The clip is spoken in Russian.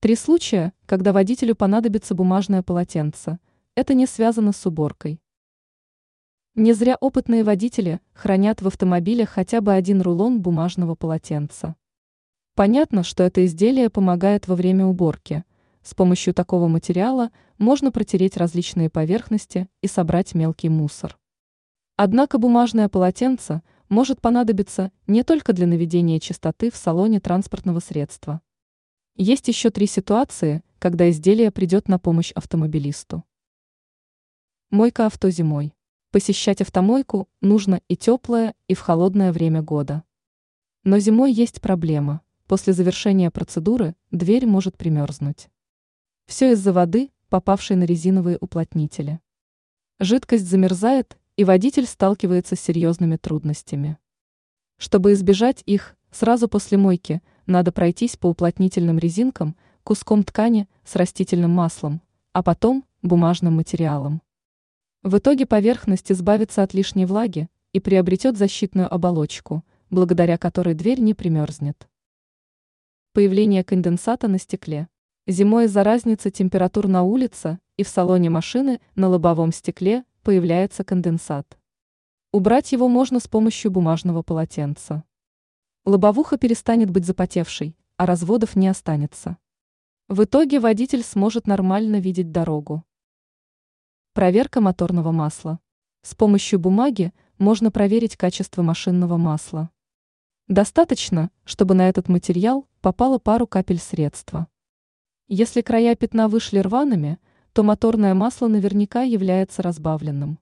Три случая, когда водителю понадобится бумажное полотенце. Это не связано с уборкой. Не зря опытные водители хранят в автомобилях хотя бы один рулон бумажного полотенца. Понятно, что это изделие помогает во время уборки. С помощью такого материала можно протереть различные поверхности и собрать мелкий мусор. Однако бумажное полотенце может понадобиться не только для наведения чистоты в салоне транспортного средства. Есть еще три ситуации, когда изделие придет на помощь автомобилисту. Мойка авто зимой. Посещать автомойку нужно и теплое, и в холодное время года. Но зимой есть проблема. После завершения процедуры дверь может примерзнуть. Все из-за воды, попавшей на резиновые уплотнители. Жидкость замерзает, и водитель сталкивается с серьезными трудностями. Чтобы избежать их, сразу после мойки надо пройтись по уплотнительным резинкам куском ткани с растительным маслом, а потом бумажным материалом. В итоге поверхность избавится от лишней влаги и приобретет защитную оболочку, благодаря которой дверь не примерзнет. Появление конденсата на стекле. Зимой из-за разницы температур на улице и в салоне машины на лобовом стекле появляется конденсат. Убрать его можно с помощью бумажного полотенца. Лобовуха перестанет быть запотевшей, а разводов не останется. В итоге водитель сможет нормально видеть дорогу. Проверка моторного масла. С помощью бумаги можно проверить качество машинного масла. Достаточно, чтобы на этот материал попало пару капель средства. Если края пятна вышли рваными, то моторное масло наверняка является разбавленным.